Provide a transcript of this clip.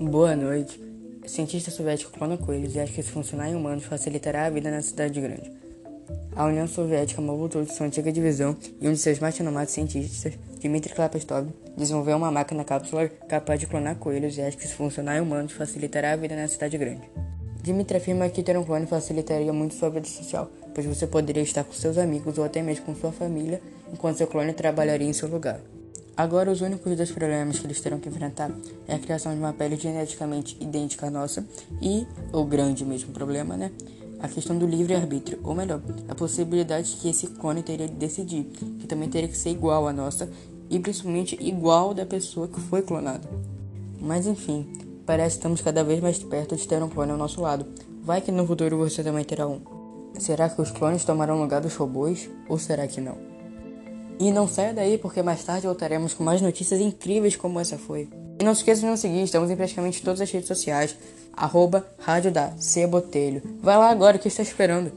Boa noite. Cientista soviético clona coelhos e acha que se funcionar em humanos facilitará a vida na cidade grande. A União Soviética de sua antiga divisão e um de seus mais renomados cientistas, Dmitry Klapastov, desenvolveu uma máquina cápsula capaz de clonar coelhos e acha que se funcionar em humanos facilitará a vida na cidade grande. Dmitry afirma que ter um clone facilitaria muito sua vida social, pois você poderia estar com seus amigos ou até mesmo com sua família, enquanto seu clone trabalharia em seu lugar. Agora, os únicos dois problemas que eles terão que enfrentar é a criação de uma pele geneticamente idêntica à nossa e, o grande mesmo problema, né? A questão do livre-arbítrio, ou melhor, a possibilidade que esse clone teria de decidir, que também teria que ser igual à nossa e principalmente igual da pessoa que foi clonada. Mas enfim, parece que estamos cada vez mais perto de ter um clone ao nosso lado. Vai que no futuro você também terá um. Será que os clones tomarão lugar dos robôs? Ou será que não? E não saia daí porque mais tarde voltaremos com mais notícias incríveis como essa foi. E não se esqueça de nos seguir, estamos em praticamente todas as redes sociais, arroba Rádio da Cebotelho. Vai lá agora, o que está esperando?